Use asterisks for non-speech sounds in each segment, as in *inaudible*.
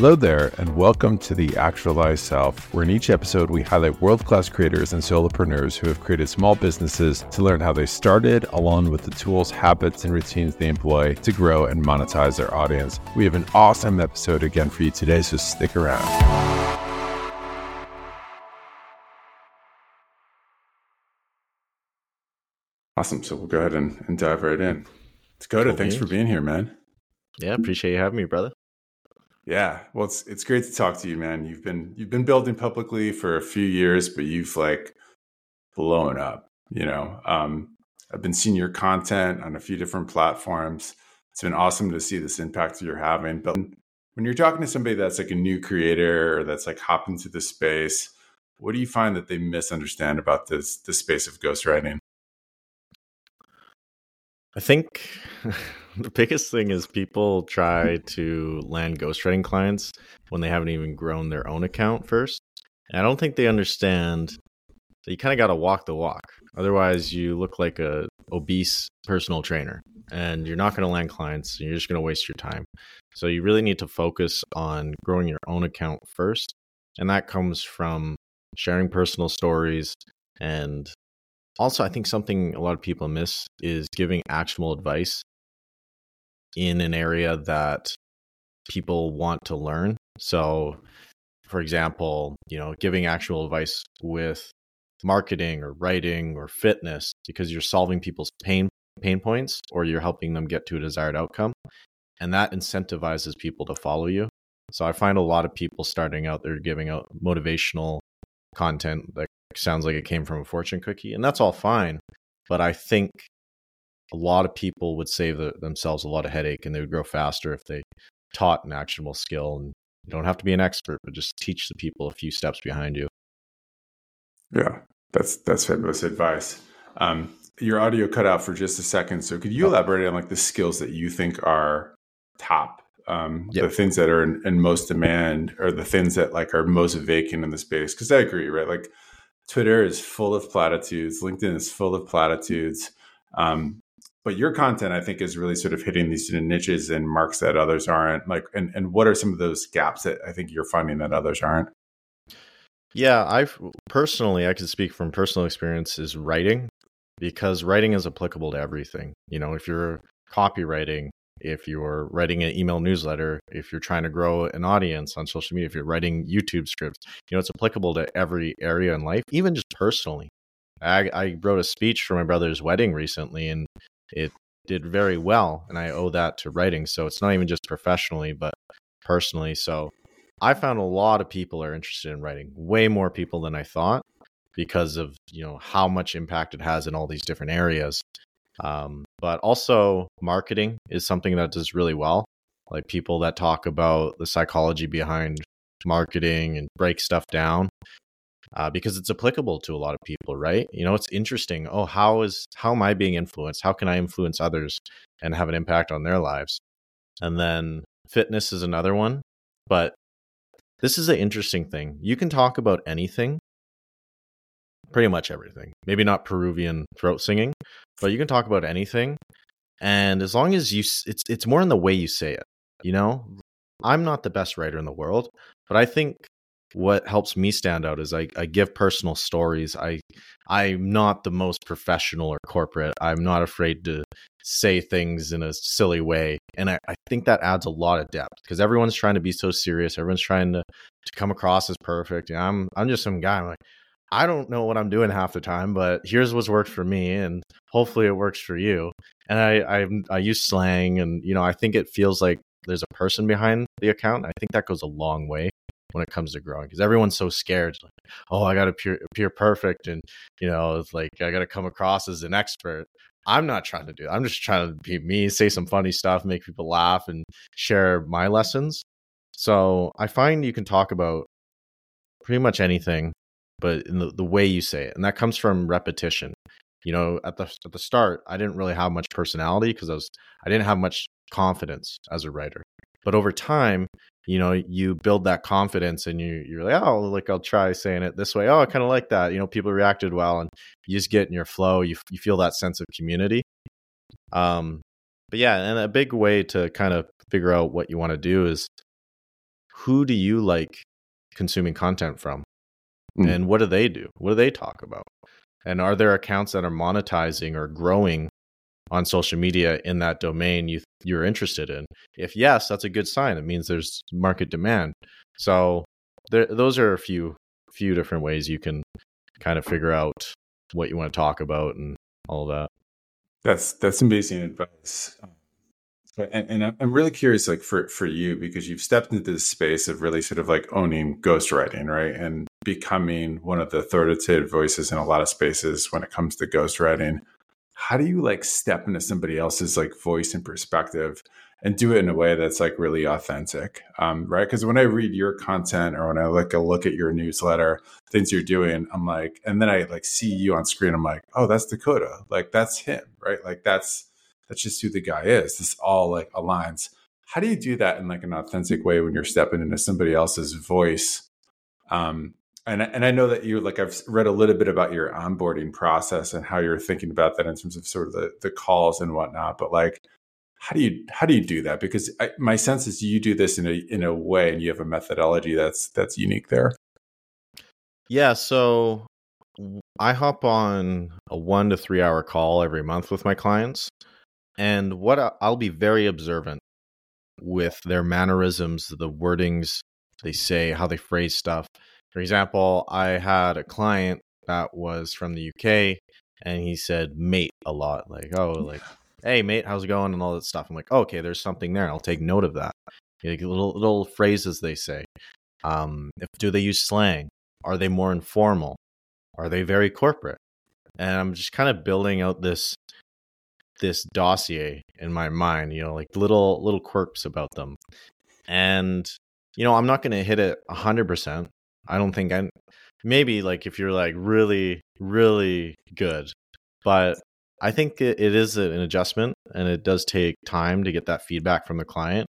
Hello there, and welcome to the Actualized Self, where in each episode we highlight world class creators and solopreneurs who have created small businesses to learn how they started, along with the tools, habits, and routines they employ to grow and monetize their audience. We have an awesome episode again for you today, so stick around. Awesome. So we'll go ahead and, and dive right in. Dakota, cool thanks for being here, man. Yeah, appreciate you having me, brother. Yeah, well, it's it's great to talk to you, man. You've been you've been building publicly for a few years, but you've like blown up. You know, um, I've been seeing your content on a few different platforms. It's been awesome to see this impact you're having. But when you're talking to somebody that's like a new creator or that's like hopped into the space, what do you find that they misunderstand about this this space of ghostwriting? I think *laughs* *laughs* the biggest thing is people try to land ghostwriting clients when they haven't even grown their own account first. And I don't think they understand that you kind of got to walk the walk. Otherwise, you look like a obese personal trainer and you're not going to land clients. you're just going to waste your time. So you really need to focus on growing your own account first. And that comes from sharing personal stories and also i think something a lot of people miss is giving actionable advice in an area that people want to learn. So, for example, you know, giving actual advice with marketing or writing or fitness because you're solving people's pain pain points or you're helping them get to a desired outcome and that incentivizes people to follow you. So I find a lot of people starting out they're giving out motivational content that sounds like it came from a fortune cookie and that's all fine, but I think a lot of people would save the, themselves a lot of headache and they would grow faster if they taught an actionable skill and you don't have to be an expert but just teach the people a few steps behind you. Yeah that's that's fabulous advice. Um, your audio cut out for just a second so could you oh. elaborate on like the skills that you think are top? Um, yep. the things that are in, in, most demand or the things that like are most vacant in the space? Because i agree right? Like twitter is full of platitudes linkedin is full of platitudes. Um, but your content i think is really sort of hitting these niches and marks that others aren't like and, and what are some of those gaps that i think you're finding that others aren't? Yeah i personally i can speak from personal experience is writing because writing is applicable to everything. You know if you're copywriting if you're writing an email newsletter if you're trying to grow an audience on social media if you're writing youtube scripts you know it's applicable to every area in life even just personally. I, I wrote a speech for my brother's wedding recently and it did very well and i owe that to writing so it's not even just professionally but personally so i found a lot of people are interested in writing way more people than i thought because of you know how much impact it has in all these different areas um, but also marketing is something that does really well like people that talk about the psychology behind marketing and break stuff down uh, because it's applicable to a lot of people, right? You know, it's interesting. Oh, how is how am I being influenced? How can I influence others and have an impact on their lives? And then fitness is another one, but this is an interesting thing. You can talk about anything, pretty much everything. Maybe not Peruvian throat singing, but you can talk about anything. And as long as you, it's it's more in the way you say it. You know, I'm not the best writer in the world, but I think what helps me stand out is I, I give personal stories. I I'm not the most professional or corporate. I'm not afraid to say things in a silly way. And I, I think that adds a lot of depth because everyone's trying to be so serious. Everyone's trying to, to come across as perfect. I'm I'm just some guy. I'm like, I don't know what I'm doing half the time, but here's what's worked for me, and hopefully it works for you. And I I, I use slang, and you know I think it feels like there's a person behind the account. I think that goes a long way when it comes to growing because everyone's so scared like oh i gotta appear, appear perfect and you know it's like i gotta come across as an expert. I'm not trying to do i'm just trying to be me say some funny stuff make people laugh and share my lessons. So i find you can talk about pretty much anything but in the, the way you say it and that comes from repetition. You know at the at the start i didn't really have much personality because i was i didn't have much confidence as a writer. But over time you know you build that confidence and you you're like oh like I'll try saying it this way oh I kind of like that you know people reacted well and you just get in your flow you you feel that sense of community um but yeah and a big way to kind of figure out what you want to do is who do you like consuming content from? Mm. And what do they do? What do they talk about? And are there accounts that are monetizing or growing on social media in that domain you you're interested in? If yes, that's a good sign. It means there's market demand. So there, those are a few few different ways you can kind of figure out what you want to talk about and all that. That's that's amazing advice. Um, and, and, I'm really curious, like for for you, because you've stepped into this space of really sort of like owning ghostwriting, right, and becoming one of the authoritative voices in a lot of spaces when it comes to ghostwriting. How do you like step into somebody else's like voice and perspective and do it in a way that's like really authentic, um, right? Because when I read your content or when I like a look at your newsletter, things you're doing, I'm like, and then I like see you on screen, I'm like, oh, that's Dakota, like that's him, right? Like that's that's just who the guy is. This all like aligns. How do you do that in like an authentic way when you're stepping into somebody else's voice? Um, and and I know that you like I've read a little bit about your onboarding process and how you're thinking about that in terms of sort of the the calls and whatnot. But like, how do you how do you do that? Because I, my sense is you do this in a in a way, and you have a methodology that's that's unique there. Yeah. So I hop on a one to three hour call every month with my clients, and what I'll be very observant with their mannerisms, the wordings they say, how they phrase stuff. For example, I had a client that was from the UK and he said mate a lot, like, oh, like hey mate how's it going? and all that stuff. I'm like oh, okay there's something there i'll take note of that. Like little little phrases they say um if do they use slang? Are they more informal? Are they very corporate? And i'm just kind of building out this this dossier in my mind you know like little little quirks about them. And you know i'm not going to hit it 100% i don't think i maybe like if you're like really really good but I think it, it is an adjustment and it does take time to get that feedback from the client.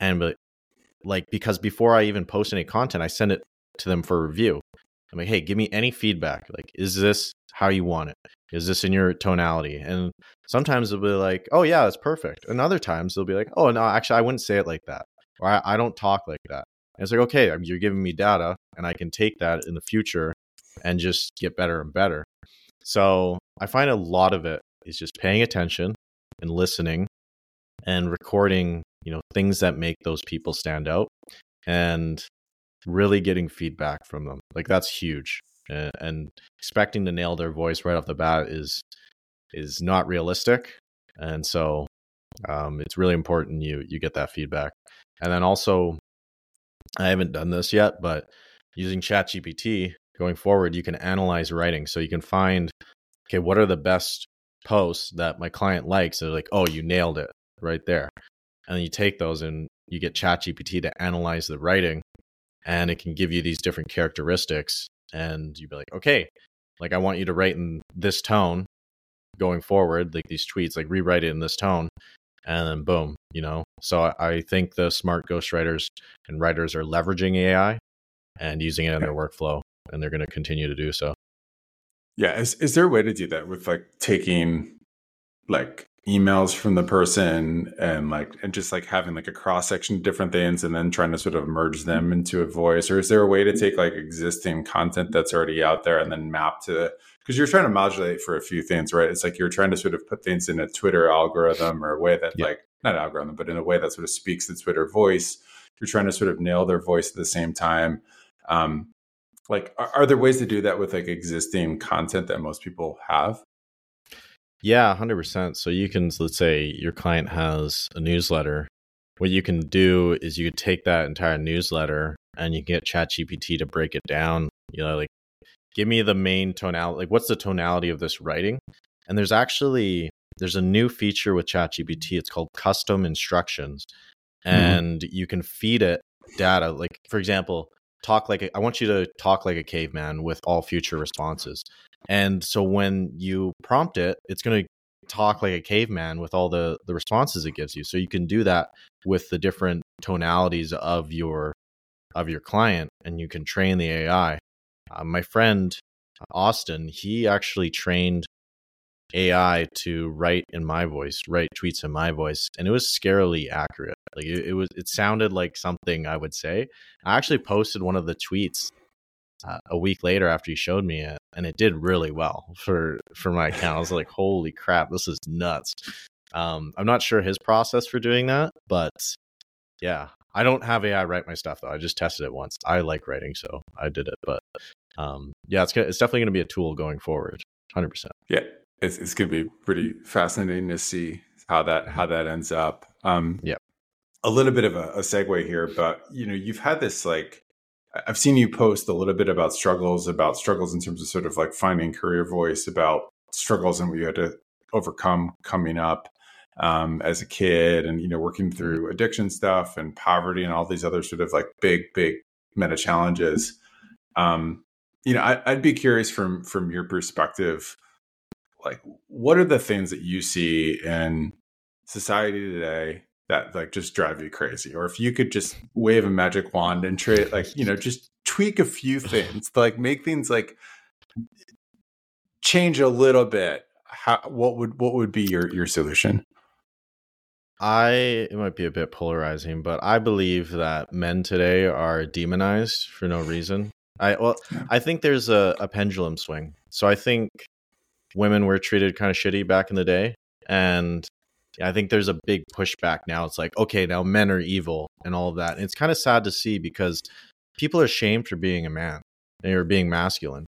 And but like because before I even post any content, I send it to them for review. I'm like, hey, give me any feedback. Like, is this how you want it? Is this in your tonality? And sometimes they'll be like, oh yeah, it's perfect. And other times they'll be like, oh no, actually I wouldn't say it like that. Or I, I don't talk like that. And it's like, okay, um, you're giving me data and I can take that in the future and just get better and better. So I find a lot of it is just paying attention and listening and recording, you know, things that make those people stand out and really getting feedback from them. Like that's huge. And, and expecting to nail their voice right off the bat is is not realistic. And so um, it's really important you you get that feedback. And then also, I haven't done this yet, but using ChatGPT going forward, you can analyze writing. So you can find okay, what are the best posts that my client likes? They're like, oh, you nailed it right there. And you take those and you get ChatGPT to analyze the writing and it can give you these different characteristics. And you'd be like, okay, like I want you to write in this tone going forward, like these tweets, like rewrite it in this tone. And then boom, you know. So I think the smart ghostwriters and writers are leveraging AI and using it in their workflow, and they're going to continue to do so. Yeah. Is, is there a way to do that with like taking like emails from the person and like and just like having like a cross section of different things and then trying to sort of merge them mm-hmm. into a voice or is there a way to take like existing content that's already out there and then map to because you're trying to modulate for a few things right it's like you're trying to sort of put things in a twitter algorithm or a way that yeah. like not an algorithm but in a way that sort of speaks the twitter voice you're trying to sort of nail their voice at the same time um, like are, are there ways to do that with like existing content that most people have? Yeah 100% so you can let's say your client has a newsletter. What you can do is you could take that entire newsletter and you can get ChatGPT to break it down. You know like give me the main tonality like what's the tonality of this writing? And there's actually there's a new feature with ChatGPT it's called custom instructions. Mm-hmm. and mm-hmm. you can feed it data. Like for example talk like a, I want you to talk like a caveman with all future responses. And so when you prompt it, it's going to talk like a caveman with all the the responses it gives you. So you can do that with the different tonalities of your of your client and you can train the AI. Uh, my friend Austin, he actually trained AI to write in my voice, write tweets in my voice, and it was scarily accurate. Like it, it was, it sounded like something I would say. I actually posted one of the tweets uh, a week later after he showed me it, and it did really well for for my account. I was like, "Holy crap, this is nuts!" Um, I'm not sure his process for doing that, but yeah, I don't have AI write my stuff though. I just tested it once. I like writing, so I did it. But um, yeah, it's it's definitely going to be a tool going forward. Hundred percent. Yeah, it's it's going to be pretty fascinating to see how that how that ends up. Um, yeah, a little bit of a, a segue here, but you know, you've had this like I've seen you post a little bit about struggles, about struggles in terms of sort of like finding career voice, about struggles and what you had to overcome coming up um, as a kid, and you know, working mm-hmm. through addiction stuff and poverty and all these other sort of like big, big meta challenges. Um, you know, I, I'd be curious from from your perspective, like what are the things that you see in society today that like just drive you crazy? Or if you could just wave a magic wand and trade like you know just tweak a few *laughs* things to like make things like change a little bit how what would what would be your your solution? I it might be a bit polarizing but i believe that men today are demonized for no reason. I well i think there's a, a pendulum swing. So i think women were treated kind of shitty back in the day and I think there's a big pushback now. It's like, okay, now men are evil and all of that. And it's kind of sad to see because people are shamed for being a man eh, or being masculine.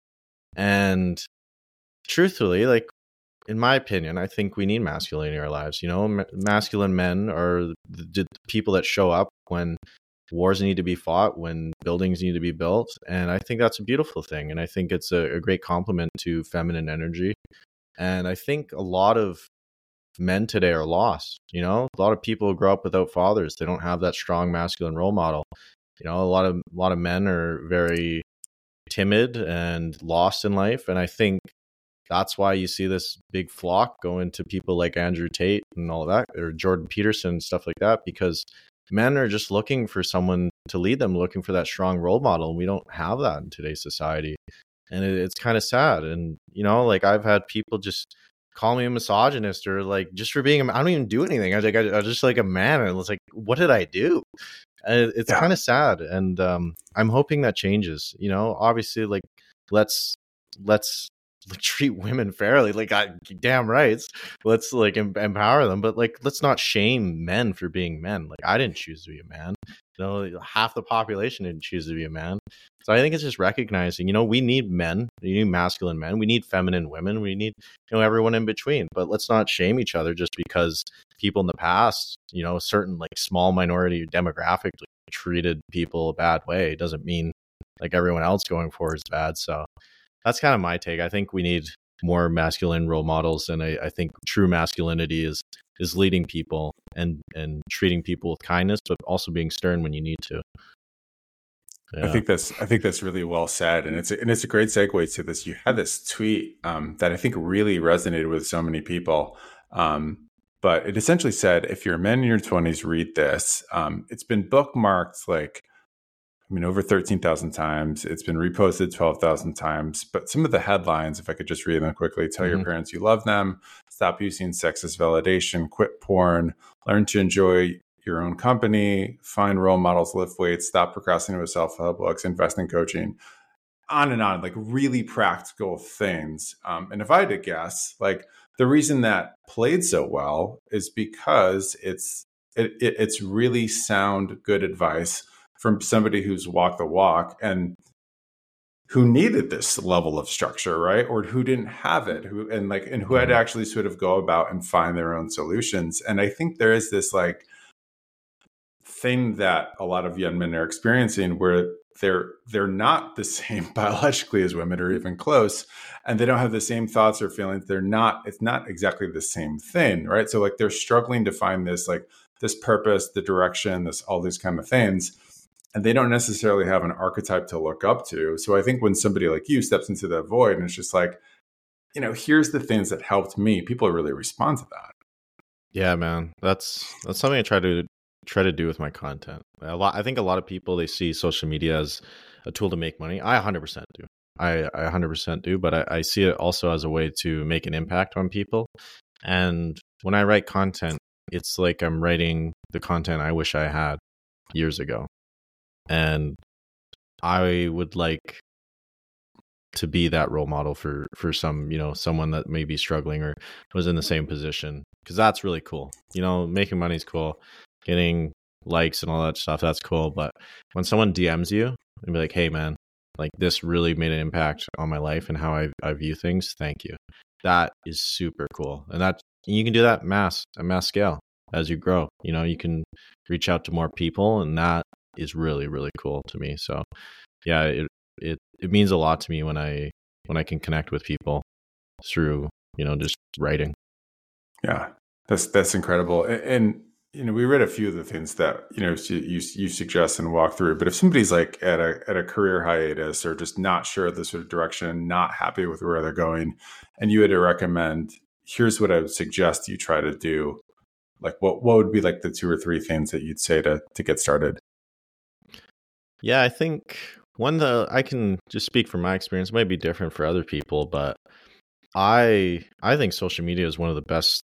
And truthfully, like in my opinion, I think we need masculinity in our lives. You know, M- masculine men are the, the people that show up when wars need to be fought, when buildings need to be built. And I think that's a beautiful thing. And I think it's a, a great compliment to feminine energy. And I think a lot of men today are lost. You know, a lot of people grow up without fathers. They don't have that strong masculine role model. You know, a lot of a lot of men are very timid and lost in life, and I think that's why you see this big flock going to people like Andrew Tate and all that, or Jordan Peterson stuff like that, because men are just looking for someone to lead them, looking for that strong role model, and we don't have that in today's society, and it, it's kind of sad. And you know, like I've had people just call me a misogynist or like just for being I don't even do anything. I was like I, I was just like a man and it's like what did I do? And it's yeah. kind of sad and um I'm hoping that changes. You know, obviously like let's let's treat women fairly like I, damn rights let's like em- empower them but like let's not shame men for being men like i didn't choose to be a man you know half the population didn't choose to be a man so I think it's just recognizing, you know, we need men, we need masculine men, we need feminine women, we need, you know, everyone in between. But let's not shame each other just because people in the past, you know, certain like small minority demographic like, treated people a bad way. It doesn't mean like everyone else going forward is bad. So that's kind of my take. I think we need more masculine role models, and I, I think true masculinity is is leading people and and treating people with kindness, but also being stern when you need to. Yeah. I think that's I think that's really well said, and it's a, and it's a great segue to this. You had this tweet um, that I think really resonated with so many people, um, but it essentially said, "If you're a man in your 20s, read this." Um, it's been bookmarked like I mean over thirteen thousand times. It's been reposted twelve thousand times. But some of the headlines, if I could just read them quickly: "Tell mm-hmm. your parents you love them," "Stop using sex as validation," "Quit porn," "Learn to enjoy your own company, find role models, lift weights, stop procrastinating with self help books, invest in coaching, on and on, like really practical things. Um, and if I had to guess, like the reason that played so well is because it's it, it, it's really sound, good advice from somebody who's walked the walk and who needed this level of structure, right? Or who didn't have it, who and like and who had to mm-hmm. actually sort of go about and find their own solutions. And I think there is this like thing that a lot of young men are experiencing where they're they're not the *laughs* same biologically as women or even close and they don't have the same thoughts or feelings they're not it's not exactly the same thing right so like they're struggling to find this like this purpose the direction this all these kind of things and they don't necessarily have an archetype to look up to so i think when somebody like you steps into that void and it's just like you know here's the things that helped me people really respond to that yeah man that's that's something i try to try to do with my content. A lot, I think a lot of people they see social media as a tool to make money. I 100% do. I, I 100% do, but I, I see it also as a way to make an impact on people. And when I write content, it's like I'm writing the content I wish I had years ago. And I would like to be that role model for for some you know someone that may be struggling or was in the same position because that's really cool. You know making money is cool getting likes and all that stuff that's cool but when someone dms you and be like hey man like this really made an impact on my life and how i, I view things thank you. That is super cool and that you can do that mass at mass scale. As you grow you know you can reach out to more people and that is really really cool to me so yeah it it it means a lot to me when i when i can connect with people through you know just writing. Yeah that's that's incredible and, and you know we read a few of the things that you know you you suggest and walk through but if somebody's like at a at a career hiatus or just not sure of the sort of direction not happy with where they're going and you had to recommend here's what i would suggest you try to do like what what would be like the two or three things that you'd say to to get started yeah i think one that i can just speak from my experience might be different for other people but i i think social media is one of the best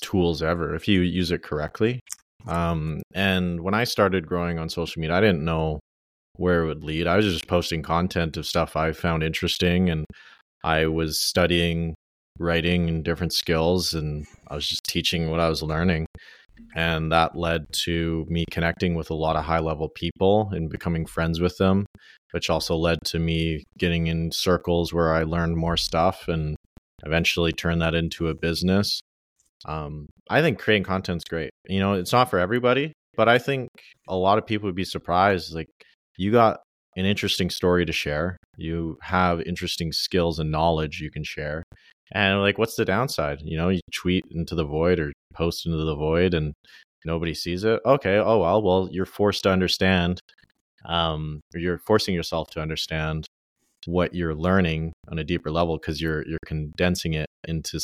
tools ever if you use it correctly um and when i started growing on social media i didn't know where it would lead i was just posting content of stuff i found interesting and i was studying writing and different skills and I was just teaching what I was learning. And that led to me connecting with a lot of high level people and becoming friends with them, which also led to me getting in circles where I learned more stuff and eventually turned that into a business. Um, I think creating content's great. You know, it's not for everybody, but I think a lot of people would be surprised. Like, you got an interesting story to share, you have interesting skills and knowledge you can share, and like, what's the downside? You know, you tweet into the void or post into the void and nobody sees it. Okay. Oh, well, well, you're forced to understand, um, you're forcing yourself to understand what you're learning on a deeper level because you're you're condensing it into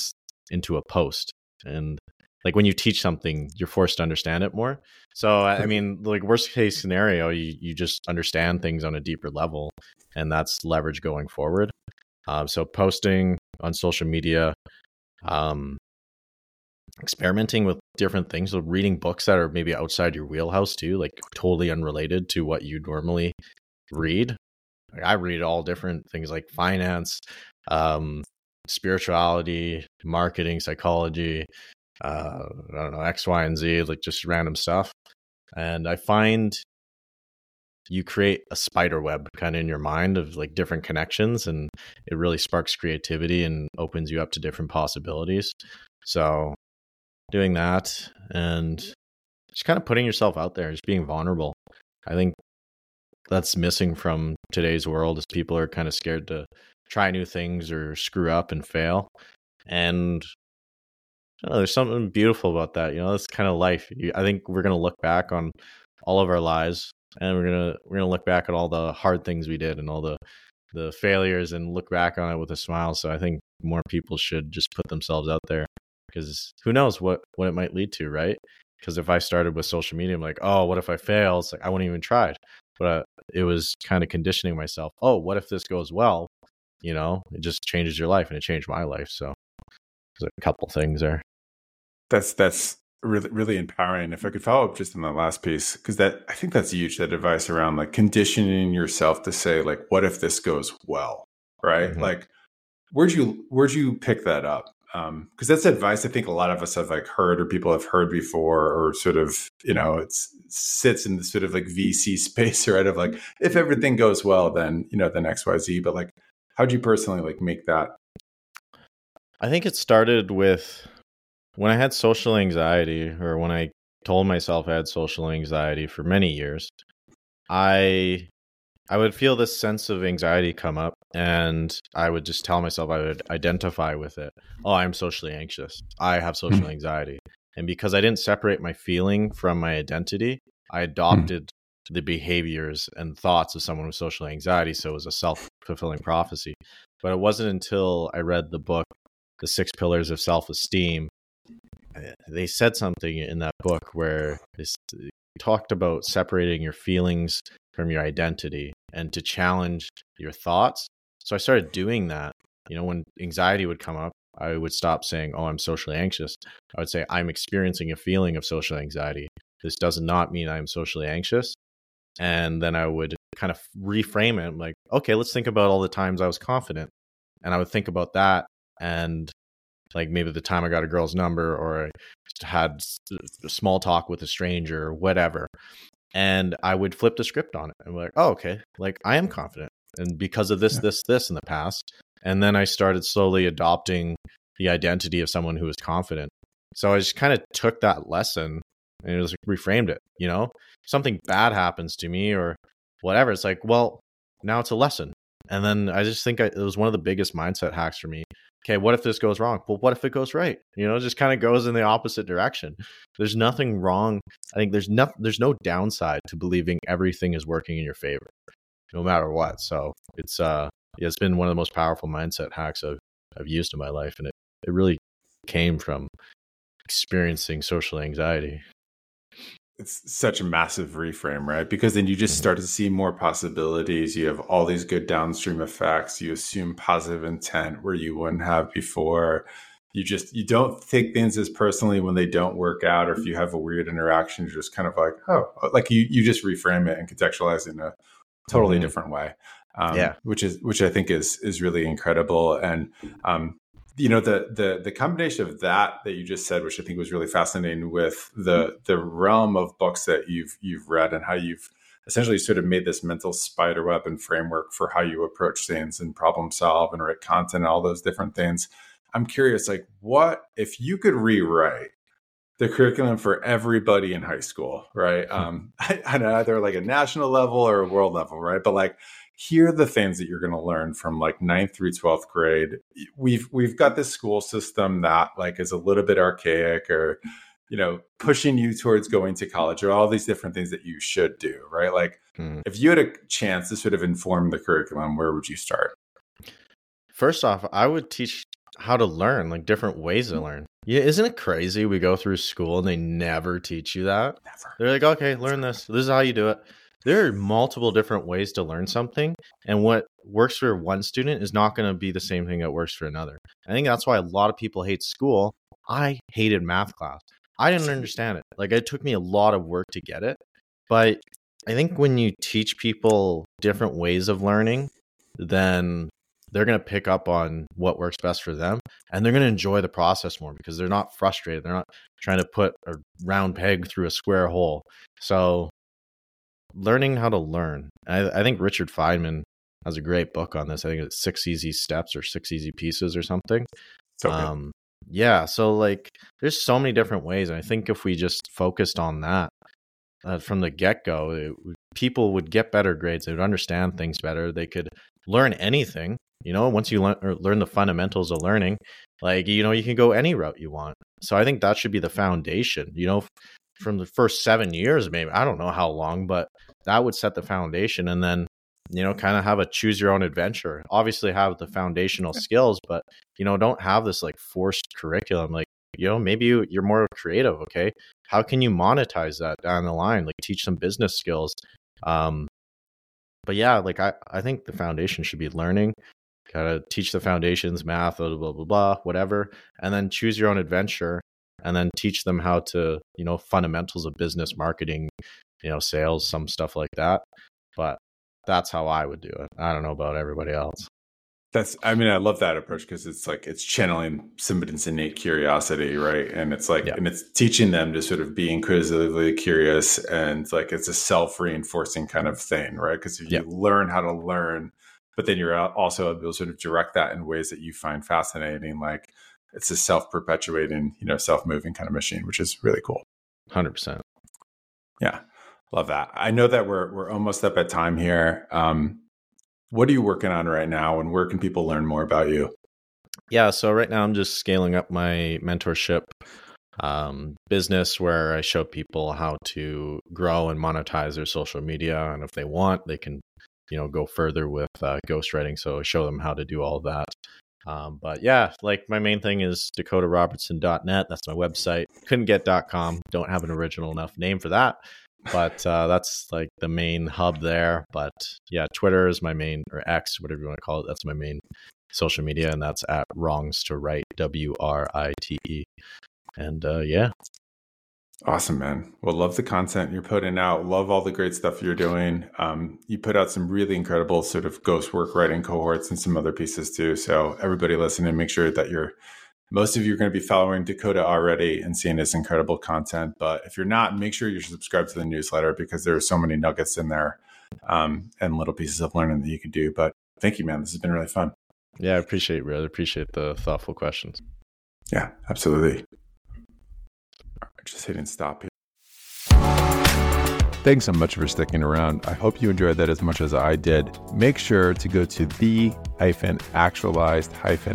into a post and like when you teach something you're forced to understand it more so i mean like worst case scenario you, you just understand things on a deeper level and that's leverage going forward um, so posting on social media, um, experimenting with different things, so reading books that are maybe outside your wheelhouse too, like totally unrelated to what you normally read. Like I read all different things like finance, um, spirituality, marketing, psychology, uh, I don't know, X, Y, and Z, like just random stuff. And I find you create a spider web kind of in your mind of like different connections and it really sparks creativity and opens you up to different possibilities. So doing that and just kind of putting yourself out there just being vulnerable. I think that's missing from today's world is people are kind of scared to try new things or screw up and fail. And know, there's something beautiful about that you know that's kind of life i think we're going to look back on all of our lives and we're gonna we're gonna look back at all the hard things we did and all the the failures and look back on it with a smile. So I think more people should just put themselves out there because who knows what what it might lead to, right? Because if I started with social media, I'm like, oh, what if I fail? It's like I wouldn't even tried, but uh, it was kind of conditioning myself. Oh, what if this goes well? You know, it just changes your life, and it changed my life. So there's a couple things there. That's that's really really empowering. If i could follow up just on that last piece because that i think that's huge that advice around like conditioning yourself to say like what if this goes well? Right? Mm-hmm. like where'd you where'd you pick that up? Um because that's advice i think a lot of us have like heard or people have heard before or sort of you know it's sits in the sort of like vc *laughs* space right of like if everything goes well then you know then xyz but like how'd you personally like make that? I think it started with when I had social anxiety, or when I told myself I had social anxiety for many years, I I would feel this sense of anxiety come up and I would just tell myself I would identify with it. Oh, I'm socially anxious. I have social mm. anxiety. And because I didn't separate my feeling from my identity, I hmm. adopted the behaviors and thoughts of someone with social anxiety. So it was a self fulfilling prophecy. But it wasn't until I read the book, The Six Pillars of Self Esteem, they said something in that book where they talked about separating your feelings from your identity and to challenge your thoughts So I started doing that. You know, when anxiety would come up, I would stop saying, "Oh, I'm socially anxious." I would say, "I'm experiencing a feeling of social anxiety. This does not mean I'm socially anxious." And then I would kind of reframe it like, "Okay, let's think about all the times I was confident." And I would think about that and like maybe the time I got a girl's number or I had a small talk with a stranger or whatever. And I would flip the script on it and be like, oh, okay, like I am confident. And because of this, yeah. this, this in the past. And then I started slowly adopting the identity of someone who was confident. So I just kind of took that lesson and it was like reframed it, you know? Something bad happens to me or whatever. It's like, well, now it's a lesson. And then I just think I, it was one of the biggest mindset hacks for me okay, what if this goes wrong? Well, what if it goes right? You know, just kind of goes in the opposite direction. There's nothing wrong. I think there's no there's no downside to believing everything is working in your favor, no matter what. So it's uh yeah, it's been one of the most powerful mindset hacks I've I've used in my life, and it it really came from experiencing social anxiety it's such a massive reframe, right? Because then you just mm-hmm. start to see more possibilities. You have all these good downstream effects. You assume positive intent where you wouldn't have before. You just you don't take things as personally when they don't work out, or if you have a weird interaction, you're just kind of like, oh, like you you just reframe it and contextualize it in a totally mm-hmm. different way. Um, yeah, which is which I think is is really incredible. And um, you know the the the combination of that that you just said which i think was really fascinating with the the realm of books that you've you've read and how you've essentially sort of made this mental spider web and framework for how you approach things and problem solve and write content and all those different things. I'm curious like what if you could rewrite the curriculum for everybody in high school right? Hmm. um *laughs* on either like a national level or a world level right? But like here are the things that you're going to learn from like ninth through 12th grade. We've we've got this school system that like is a little bit archaic or you know pushing you towards going to college or all these different things that you should do right? Like mm. if you had a chance to sort of inform the curriculum where would you start? First off i would teach how to learn like different ways to learn. Yeah isn't it crazy we go through school and they never teach you that? Never. they're like okay learn this. This is how you do it there are multiple different ways to learn something and what works for one student is not going to be the same thing that works for another. I think that's why a lot of people hate school. I hated math class. I didn't understand it. Like it took me a lot of work to get it but i think when you teach people different ways of learning then they're going to pick up on what works best for them and they're going to enjoy the process more because they're not frustrated. They're not trying to put a round peg through a square hole. So learning how to learn. I, I, think Richard Feynman has a great book on this. I think it's Six Easy Steps or Six Easy Pieces or something. So um, yeah, so like there's so many different ways. And I think if we just focused on that uh, from the get go, people would get better grades. They would understand things better. They could learn anything. You know, once you learn learn the fundamentals of learning, like you know, you can go any route you want. So I think that should be the foundation. You know, from the first seven years, maybe I don't know how long, but that would set the foundation, and then you know, kind of have a choose your own adventure. Obviously, have the foundational skills, but you know, don't have this like forced curriculum. Like you know, maybe you, you're more creative. Okay, how can you monetize that down the line? Like teach some business skills. Um, but yeah, like I I think the foundation should be learning. Gotta teach the foundations, math, blah blah blah blah, whatever, and then choose your own adventure and then teach them how to you know fundamentals of business marketing you know sales some stuff like that. But that's how i would do it. I don't know about everybody else. That's i mean i love that approach because it's like it's channeling somebody's innate curiosity right? And it's like yeah. and it's teaching them to sort of be inquisitively curious and like it's a self-reinforcing kind of thing right? Because if you yeah. learn how to learn but then you're also able to sort of direct that in ways that you find fascinating like it's a self-perpetuating, you know, self-moving kind of machine, which is really cool. Hundred percent. Yeah, love that. I know that we're we're almost up at time here. Um, what are you working on right now, and where can people learn more about you? Yeah, so right now I'm just scaling up my mentorship um, business where I show people how to grow and monetize their social media, and if they want, they can, you know, go further with uh, ghostwriting. So I show them how to do all that. Um, but yeah, like my main thing is dakotarobertson.net. That's my website. Couldn't get .com. Don't have an original enough name for that. but uh, that's like the main hub there. But yeah, Twitter is my main, or X, whatever you want to call it. That's my main social media, and that's at wrongs to write, W R I T E. And uh, yeah. Awesome, man. Well, love the content you're putting out. Love all the great stuff you're doing. Um, you put out some really incredible sort of ghost work writing cohorts and some other pieces too. So everybody listening, make sure that you're most of you are going to be following Dakota already and seeing his incredible content. But if you're not, make sure you're subscribed to the newsletter because there are so many nuggets in there um, and little pieces of learning that you can do. But thank you, man. This has been really fun. Yeah, I appreciate it, really appreciate the thoughtful questions. Yeah, absolutely. Just hitting stop here. Thanks so much for sticking around. I hope you enjoyed that as much as I did. Make sure to go to the actualized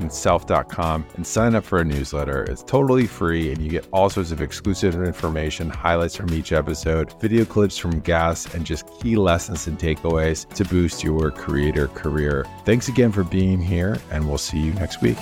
self.com and sign up for a newsletter. It's totally free and you get all sorts of exclusive information, highlights from each episode, video clips from guests, and just key lessons and takeaways to boost your creator career. Thanks again for being here, and we'll see you next week.